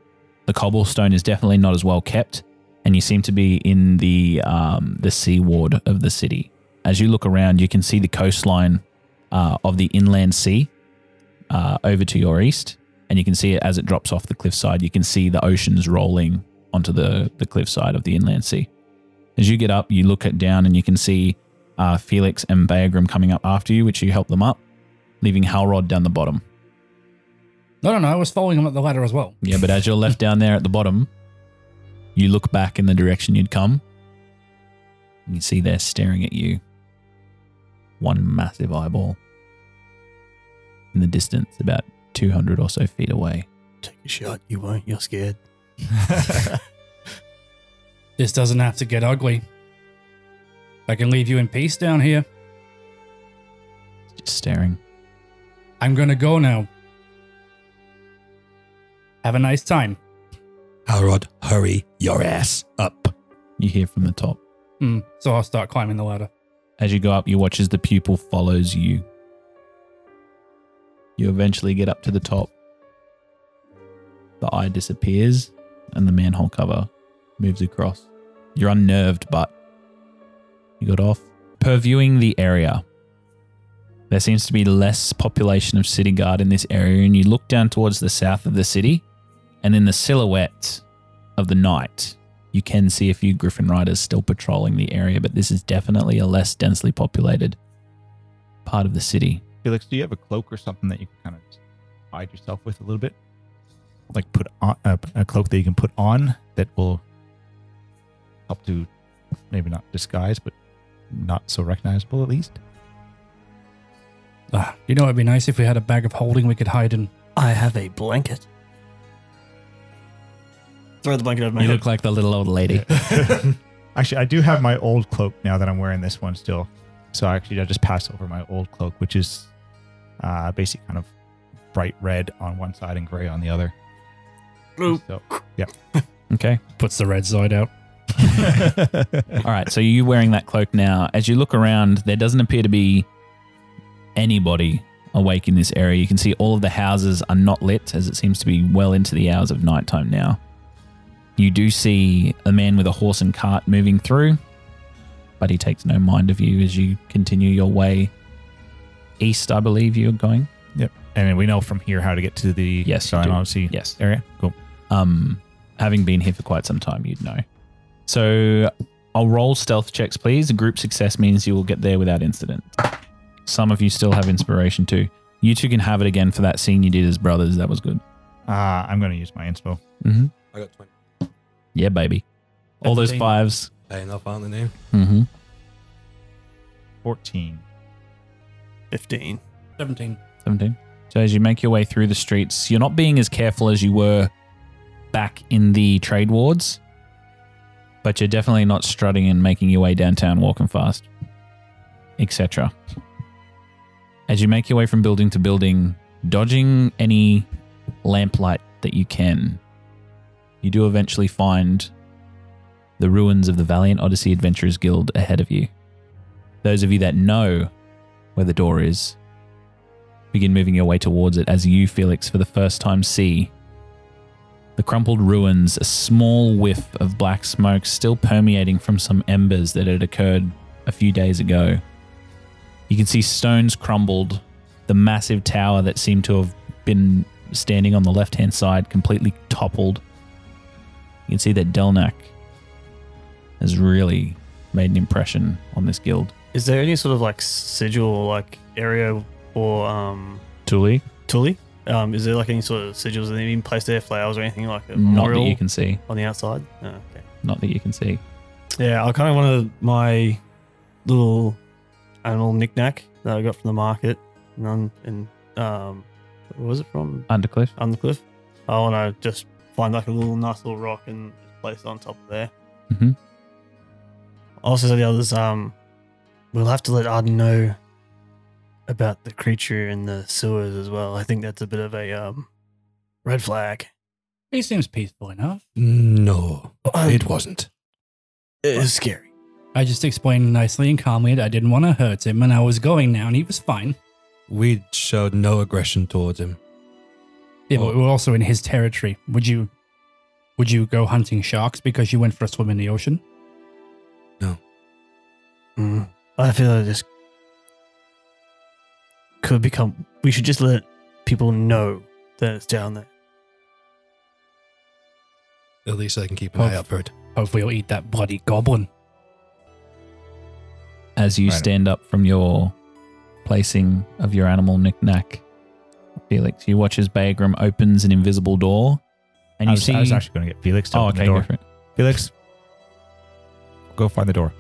The cobblestone is definitely not as well kept, and you seem to be in the um, the sea ward of the city. As you look around, you can see the coastline uh, of the inland sea uh, over to your east, and you can see it as it drops off the cliffside. You can see the oceans rolling onto the the cliffside of the inland sea. As you get up, you look at down and you can see uh, Felix and Bagram coming up after you, which you help them up, leaving Halrod down the bottom. No, no, no. I was following him up the ladder as well. Yeah, but as you're left down there at the bottom, you look back in the direction you'd come. And you see they're staring at you. One massive eyeball. In the distance, about 200 or so feet away. Take a shot. You won't. You're scared. This doesn't have to get ugly. I can leave you in peace down here. Just staring. I'm going to go now. Have a nice time. Halrod, hurry your ass up. You hear from the top. Hmm. So I'll start climbing the ladder. As you go up, you watch as the pupil follows you. You eventually get up to the top. The eye disappears, and the manhole cover moves across. You're unnerved, but you got off. Purviewing the area, there seems to be less population of city guard in this area, and you look down towards the south of the city, and in the silhouette of the night, you can see a few Griffin Riders still patrolling the area, but this is definitely a less densely populated part of the city. Felix, do you have a cloak or something that you can kind of hide yourself with a little bit? Like put on a, a cloak that you can put on that will help to maybe not disguise, but not so recognizable at least. Ah, you know, it'd be nice if we had a bag of holding we could hide in. I have a blanket. Throw the blanket over my You head. look like the little old lady. Actually, I do have my old cloak now that I'm wearing this one still. So I actually, I just pass over my old cloak, which is uh, basically kind of bright red on one side and gray on the other. Blue. So, yeah. Okay. Puts the red side out. All right. So you're wearing that cloak now. As you look around, there doesn't appear to be anybody awake in this area. You can see all of the houses are not lit, as it seems to be well into the hours of nighttime now. You do see a man with a horse and cart moving through, but he takes no mind of you as you continue your way east. I believe you're going. Yep. And we know from here how to get to the Yes, you do. Odyssey Yes. area. Cool. Um, having been here for quite some time, you'd know. So I'll roll stealth checks, please. A group success means you will get there without incident. Some of you still have inspiration too. You two can have it again for that scene you did as brothers. That was good. Uh, I'm going to use my inspo. Mm-hmm. I got 20. Yeah, baby. All those 17. fives. Pay enough, aren't they now? Mm-hmm. 14. 15. 17. 17. So as you make your way through the streets, you're not being as careful as you were back in the trade wards, but you're definitely not strutting and making your way downtown walking fast, etc. As you make your way from building to building, dodging any lamplight that you can, you do eventually find the ruins of the Valiant Odyssey Adventurers Guild ahead of you. Those of you that know where the door is, begin moving your way towards it as you, Felix, for the first time see the crumpled ruins, a small whiff of black smoke still permeating from some embers that had occurred a few days ago. You can see stones crumbled, the massive tower that seemed to have been standing on the left hand side completely toppled. You can see that Delnak has really made an impression on this guild. Is there any sort of like sigil or like area for um Tuli, Tully? Um, is there like any sort of sigils that have been placed there, flowers or anything like a not that memorial you can see. on the outside? Oh, okay. Not that you can see. Yeah, I kind of wanted my little animal knickknack that I got from the market, and on, and um, where was it from? Undercliff. Undercliff. I want to just find like a little nice little rock and place it on top of there. Mhm. Also, the others, um, we'll have to let Arden know about the creature in the sewers as well. I think that's a bit of a um red flag. He seems peaceful enough. No, it wasn't. It was scary. I just explained nicely and calmly that I didn't want to hurt him and I was going now and he was fine. We showed no aggression towards him. Yeah, Oh. but we were also in his territory. Would you would you go hunting sharks because you went for a swim in the ocean? No. Mm. I feel like this could become. We should just let people know that it's down there. At least I can keep an eye out for it. Hopefully he'll eat that bloody goblin. As you Right. stand up from your placing of your animal knickknack, Felix, you watch as Bagram opens an invisible door, and I you was, see. I was actually going to get Felix to oh, open okay, the go door. for it. Felix, go find the door.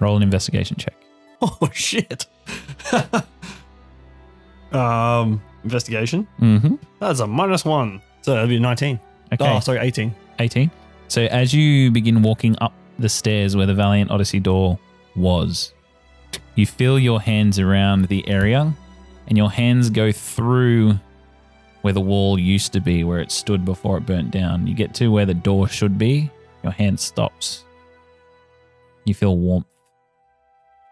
Roll an investigation check. Oh shit! um, investigation. Mm-hmm. That's a minus one, so that'd be nineteen. Okay. Oh, sorry, eighteen. 18. So as you begin walking up the stairs where the Valiant Odyssey door was, you feel your hands around the area and your hands go through where the wall used to be, where it stood before it burnt down. You get to where the door should be, your hand stops. You feel warmth.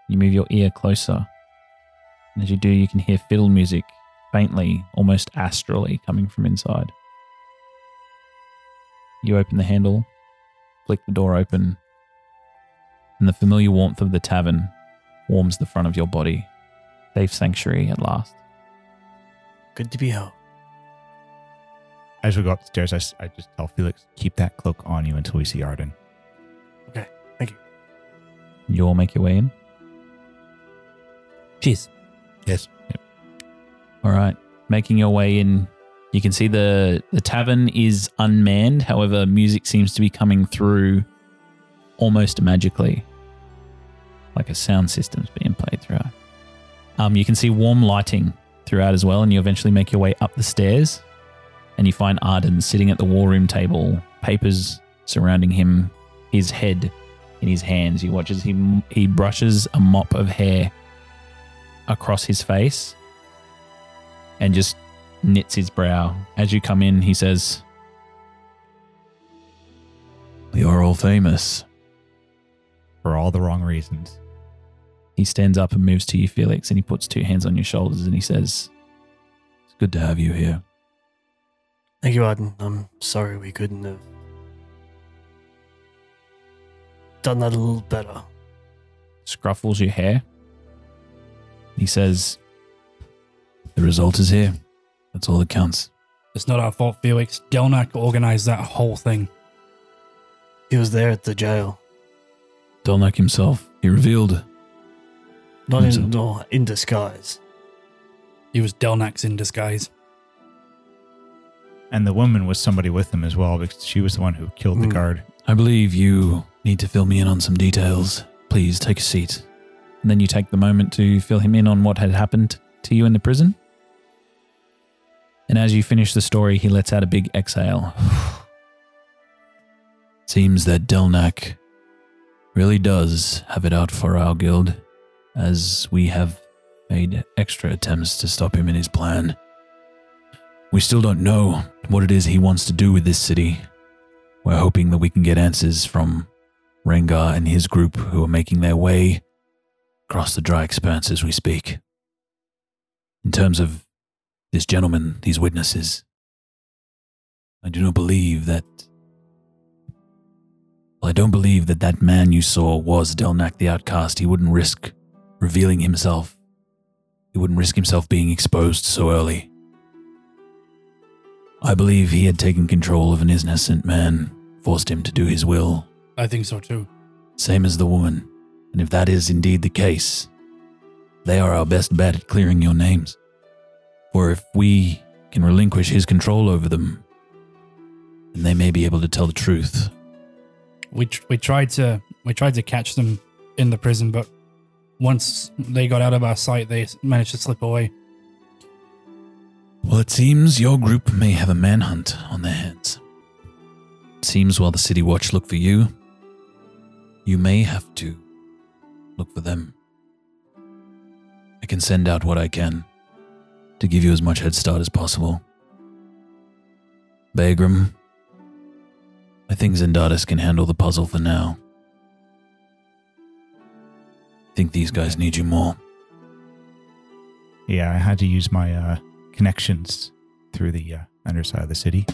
You move your ear closer. And as you do, you can hear fiddle music faintly, almost astrally, coming from inside. You open the handle, flick the door open, and the familiar warmth of the tavern warms the front of your body. Safe sanctuary at last. Good to be home. As we go up the stairs, I, s- I just tell Felix, keep that cloak on you until we see Arden. Okay, thank you. You all make your way in. Jeez. Yes. All right, making your way in. You can see the the tavern is unmanned. However, music seems to be coming through almost magically, like a sound system's being played throughout. Um, you can see warm lighting throughout as well, and you eventually make your way up the stairs, and you find Arden sitting at the war room table, papers surrounding him, his head in his hands. You watch as he he brushes a mop of hair across his face and just knits his brow. As you come in, he says, You're all famous. For all the wrong reasons. He stands up and moves to you, Felix, and he puts two hands on your shoulders and he says, It's good to have you here. Thank you, Arden. I'm sorry we couldn't have done that a little better. Scruffles your hair. He says, The result is here. That's all that counts. It's not our fault, Felix. Delnak organized that whole thing. He was there at the jail, Dolnak himself, he revealed not in So- no, in disguise. He was Delnax in disguise. And the woman was somebody with him as well because she was the one who killed the Mm. guard. I believe you need to fill me in on some details. Please take a seat. And then you take the moment to fill him in on what had happened to you in the prison. And as you finish the story, he lets out a big exhale. Seems that Delnak really does have it out for our guild, as we have made extra attempts to stop him in his plan. We still don't know what it is he wants to do with this city. We're hoping that we can get answers from Rengar and his group who are making their way across the dry expanse as we speak. In terms of this gentleman, these witnesses, I do not believe that. Well, I don't believe that that man you saw was Delnak the Outcast. He wouldn't risk revealing himself. He wouldn't risk himself being exposed so early. I believe he had taken control of an innocent man, forced him to do his will, I think so too. same as the woman. And if that is indeed the case, they are our best bet at clearing your names. For if we can relinquish his control over them, then they may be able to tell the truth. We tr- we tried to we tried to catch them in the prison, but once they got out of our sight, they managed to slip away. Well, it seems your group may have a manhunt on their hands. It seems while the City Watch look for you, you may have to look for them. I can send out what I can to give you as much head start as possible. Bagram, I think Zendatus can handle the puzzle for now. I think these guys need you more. Yeah, I had to use my uh, connections through the uh, underside of the city.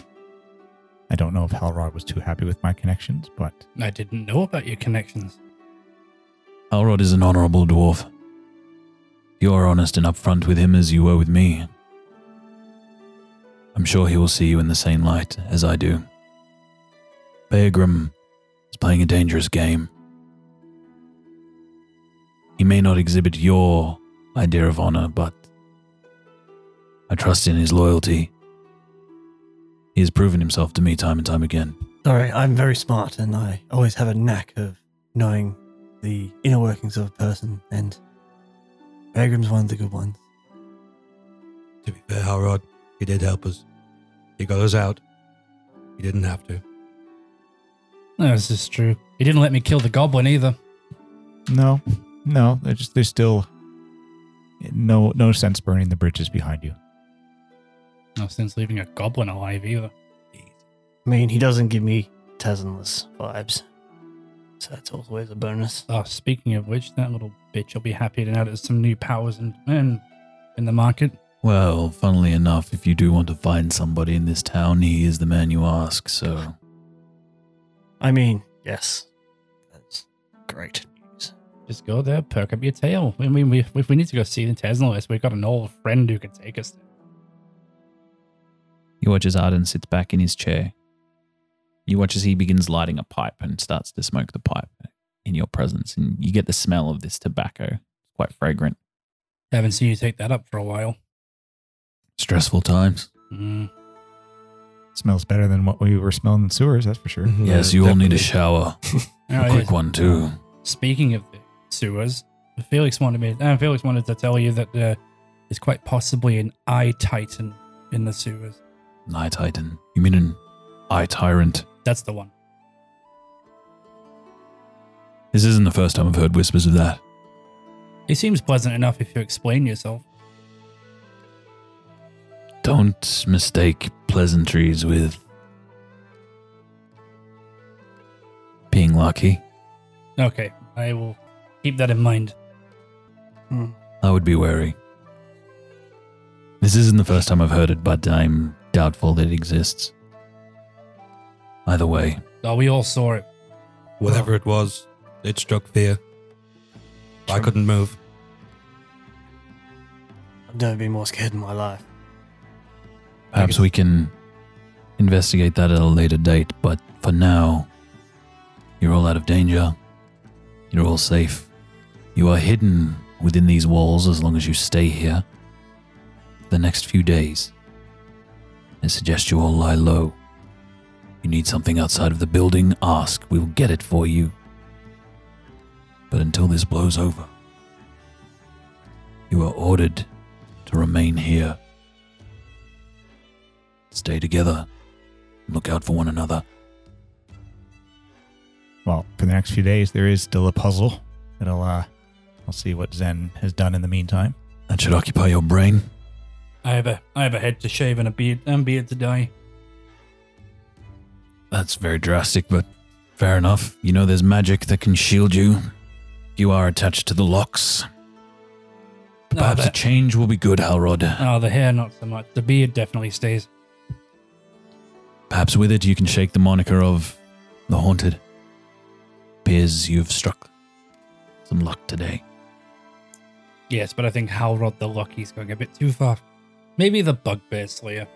I don't know if Halrod was too happy with my connections, but I didn't know about your connections. Alrod is an honorable dwarf. You are honest and upfront with him as you were with me. I'm sure he will see you in the same light as I do. Beagram is playing a dangerous game. He may not exhibit your idea of honor, but I trust in his loyalty. He has proven himself to me time and time again. Sorry, I'm very smart and I always have a knack of knowing the inner workings of a person, and Bagram's one of the good ones. To be fair, Halrod, he did help us. He got us out. He didn't have to. No, this is true. He didn't let me kill the goblin either. no, no, there's just there's still no no sense burning the bridges behind you. No sense leaving a goblin alive either. I mean, he doesn't give me Tazanless vibes, so that's always a bonus. Oh, speaking of which, that little bitch will be happy to know there's some new powers in, in, in the market. Well, funnily enough, if you do want to find somebody in this town, he is the man you ask, so. I mean, yes, that's great news. Just go there, perk up your tail. I mean, we, if we need to go see the Tesla list, we've got an old friend who can take us there. You watch as Arden sits back in his chair. You watch as he begins lighting a pipe and starts to smoke the pipe in your presence, and you get the smell of this tobacco. It's quite fragrant. Haven't seen you take that up for a while. Stressful times. Mm. smells better than what we were smelling in sewers, that's for sure. yes, you all need a shower. Oh, A yeah. quick one, too. Speaking of the sewers, Felix wanted me. Uh, Felix wanted to tell you that uh, there's quite possibly an eye titan in the sewers. Eye Titan. You mean an Eye Tyrant? That's the one. This isn't the first time I've heard whispers of that. He seems pleasant enough if you explain yourself. Don't mistake pleasantries with being lucky. Okay, I will keep that in mind. Hmm. I would be wary. This isn't the first time I've heard it, but I'm doubtful that it exists. Either way, Oh, we all saw it. Whatever it was, it struck fear. I couldn't move. I've never been more scared in my life. perhaps we can investigate that at a later date, but for now, you're all out of danger. You're all safe. You are hidden within these walls as long as you stay here. The next few days, I suggest you all lie low. You need something outside of the building, ask. We'll get it for you. But until this blows over, You are ordered to remain here. Stay together. Look out for one another. Well, for the next few days, there is still a puzzle. It'll, uh, I'll see what Zen has done in the meantime. That should occupy your brain. I have a I have a head to shave and a beard and beard to dye. That's very drastic, but fair enough. You know there's magic that can shield you. You are attached to the locks. Perhaps a change will be good, Halrod. oh, the hair not so much. The beard definitely stays. Perhaps with it you can shake the moniker of the Haunted. Appears you've struck some luck today. Yes, but I think Halrod the Lucky's going a bit too far. Maybe the Bugbear Slayer.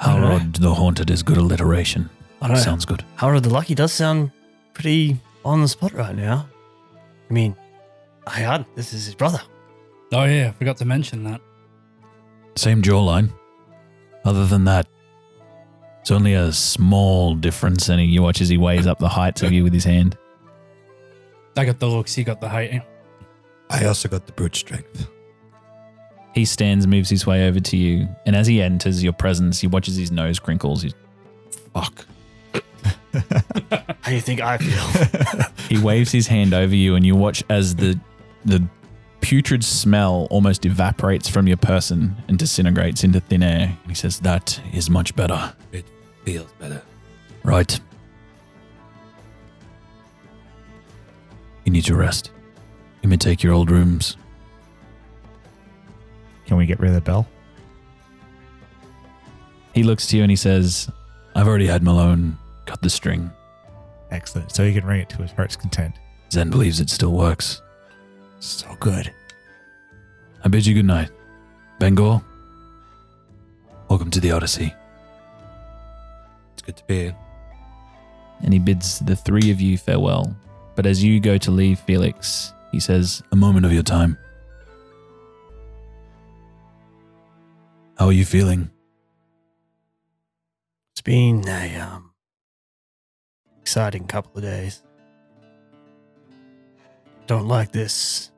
Halrod the Haunted is good alliteration. I don't know. Sounds good. Howard the Lucky does sound pretty on the spot right now. I mean, Hayad, this is his brother. Oh yeah, I forgot to mention that. Same jawline. Other than that, it's only a small difference, and you watch as he weighs up the heights of you with his hand. I got the looks, he got the height. I also got the brute strength. He stands, moves his way over to you, and as he enters your presence, he watches his nose crinkles. He's, fuck. How do you think I feel? He waves his hand over you, and you watch as the the putrid smell almost evaporates from your person and disintegrates into thin air. And he says, "That is much better." It feels better. Right. You need to rest. You may take your old rooms. Can we get rid of the bell? He looks to you and he says, I've already had Malone cut the string. Excellent. So he can ring it to his heart's content. Zen believes it still works. So good. I bid you good night. Bengal, welcome to the Odyssey. It's good to be here. And he bids the three of you farewell. But as you go to leave Felix, he says, A moment of your time. How are you feeling? it's been a um, exciting couple of days. Don't like this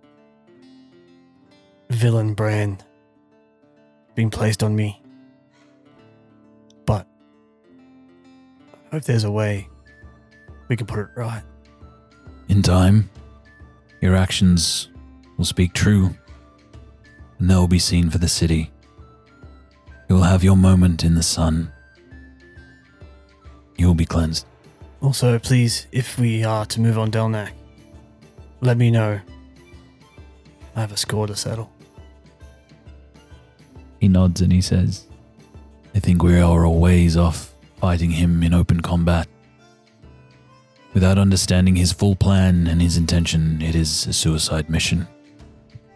villain brand being placed on me. But I hope there's a way we can put it right. In time, your actions will speak true, and they'll be seen for the city. You will have your moment in the sun. You will be cleansed. Also, please, if we are to move on Delnak, let me know. I have a score to settle. He nods and he says, I think we are a ways off fighting him in open combat. Without understanding his full plan and his intention, it is a suicide mission.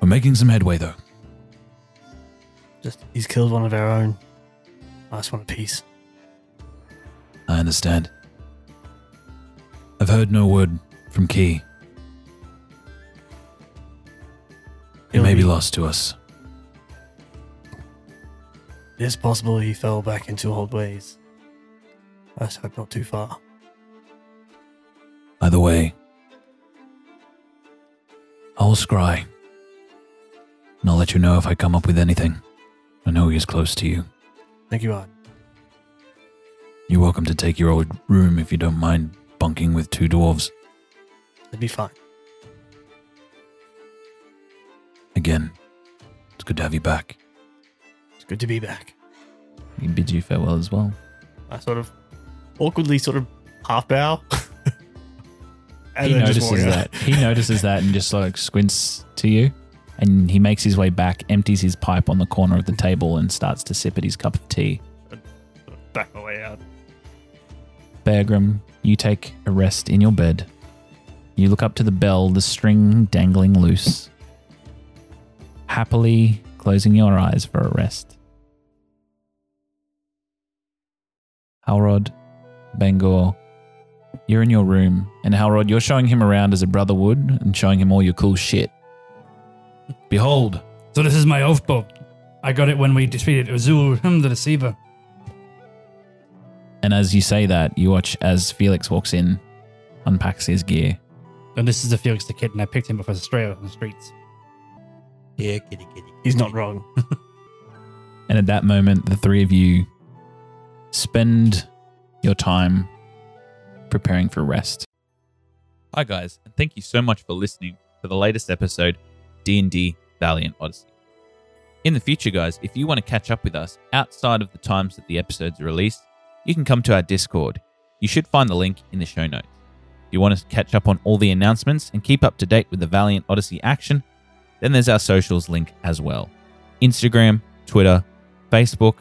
We're making some headway though. Just he's killed one of our own. I just want a piece. I understand. I've heard no word from Key. He He'll may be lost to us. It is possible he fell back into old ways. I just hope not too far. Either way, I'll scry. And I'll let you know if I come up with anything. I know he is close to you. Thank you, Art. You're welcome to take your old room if you don't mind bunking with two dwarves. It'd be fine. Again, it's good to have you back. It's good to be back. He bids you farewell as well. I sort of awkwardly sort of half bow. he notices that. He notices that and just like squints to you. And he makes his way back, empties his pipe on the corner of the table, and starts to sip at his cup of tea. Back Bergrim, you take a rest in your bed. You look up to the bell, the string dangling loose. Happily closing your eyes for a rest. Halrod, Bangor, you're in your room, and Halrod, you're showing him around as a brother would and showing him all your cool shit. Behold, So this is my oath bow. I got it when we defeated Azul, him the deceiver. And as you say that, you watch as Felix walks in, unpacks his gear. And this is the Felix the Kid, and I picked him up as a stray on the streets. Yeah, kitty, kitty. He's not wrong. And at that moment, the three of you spend your time preparing for rest. Hi guys, and thank you so much for listening to the latest episode D&D Valiant Odyssey. In the future guys, if you want to catch up with us outside of the times that the episodes are released, you can come to our Discord. You should find the link in the show notes. If you want to catch up on all the announcements and keep up to date with the Valiant Odyssey action, then there's our socials link as well. Instagram, Twitter, Facebook,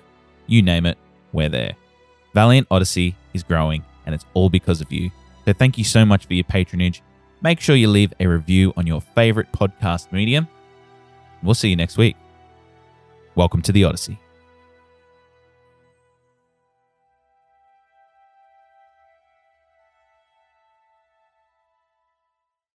you name it, we're there. Valiant Odyssey is growing, and it's all because of you. So thank you so much for your patronage. Make sure you leave a review on your favorite podcast medium. We'll see you next week. Welcome to the Odyssey.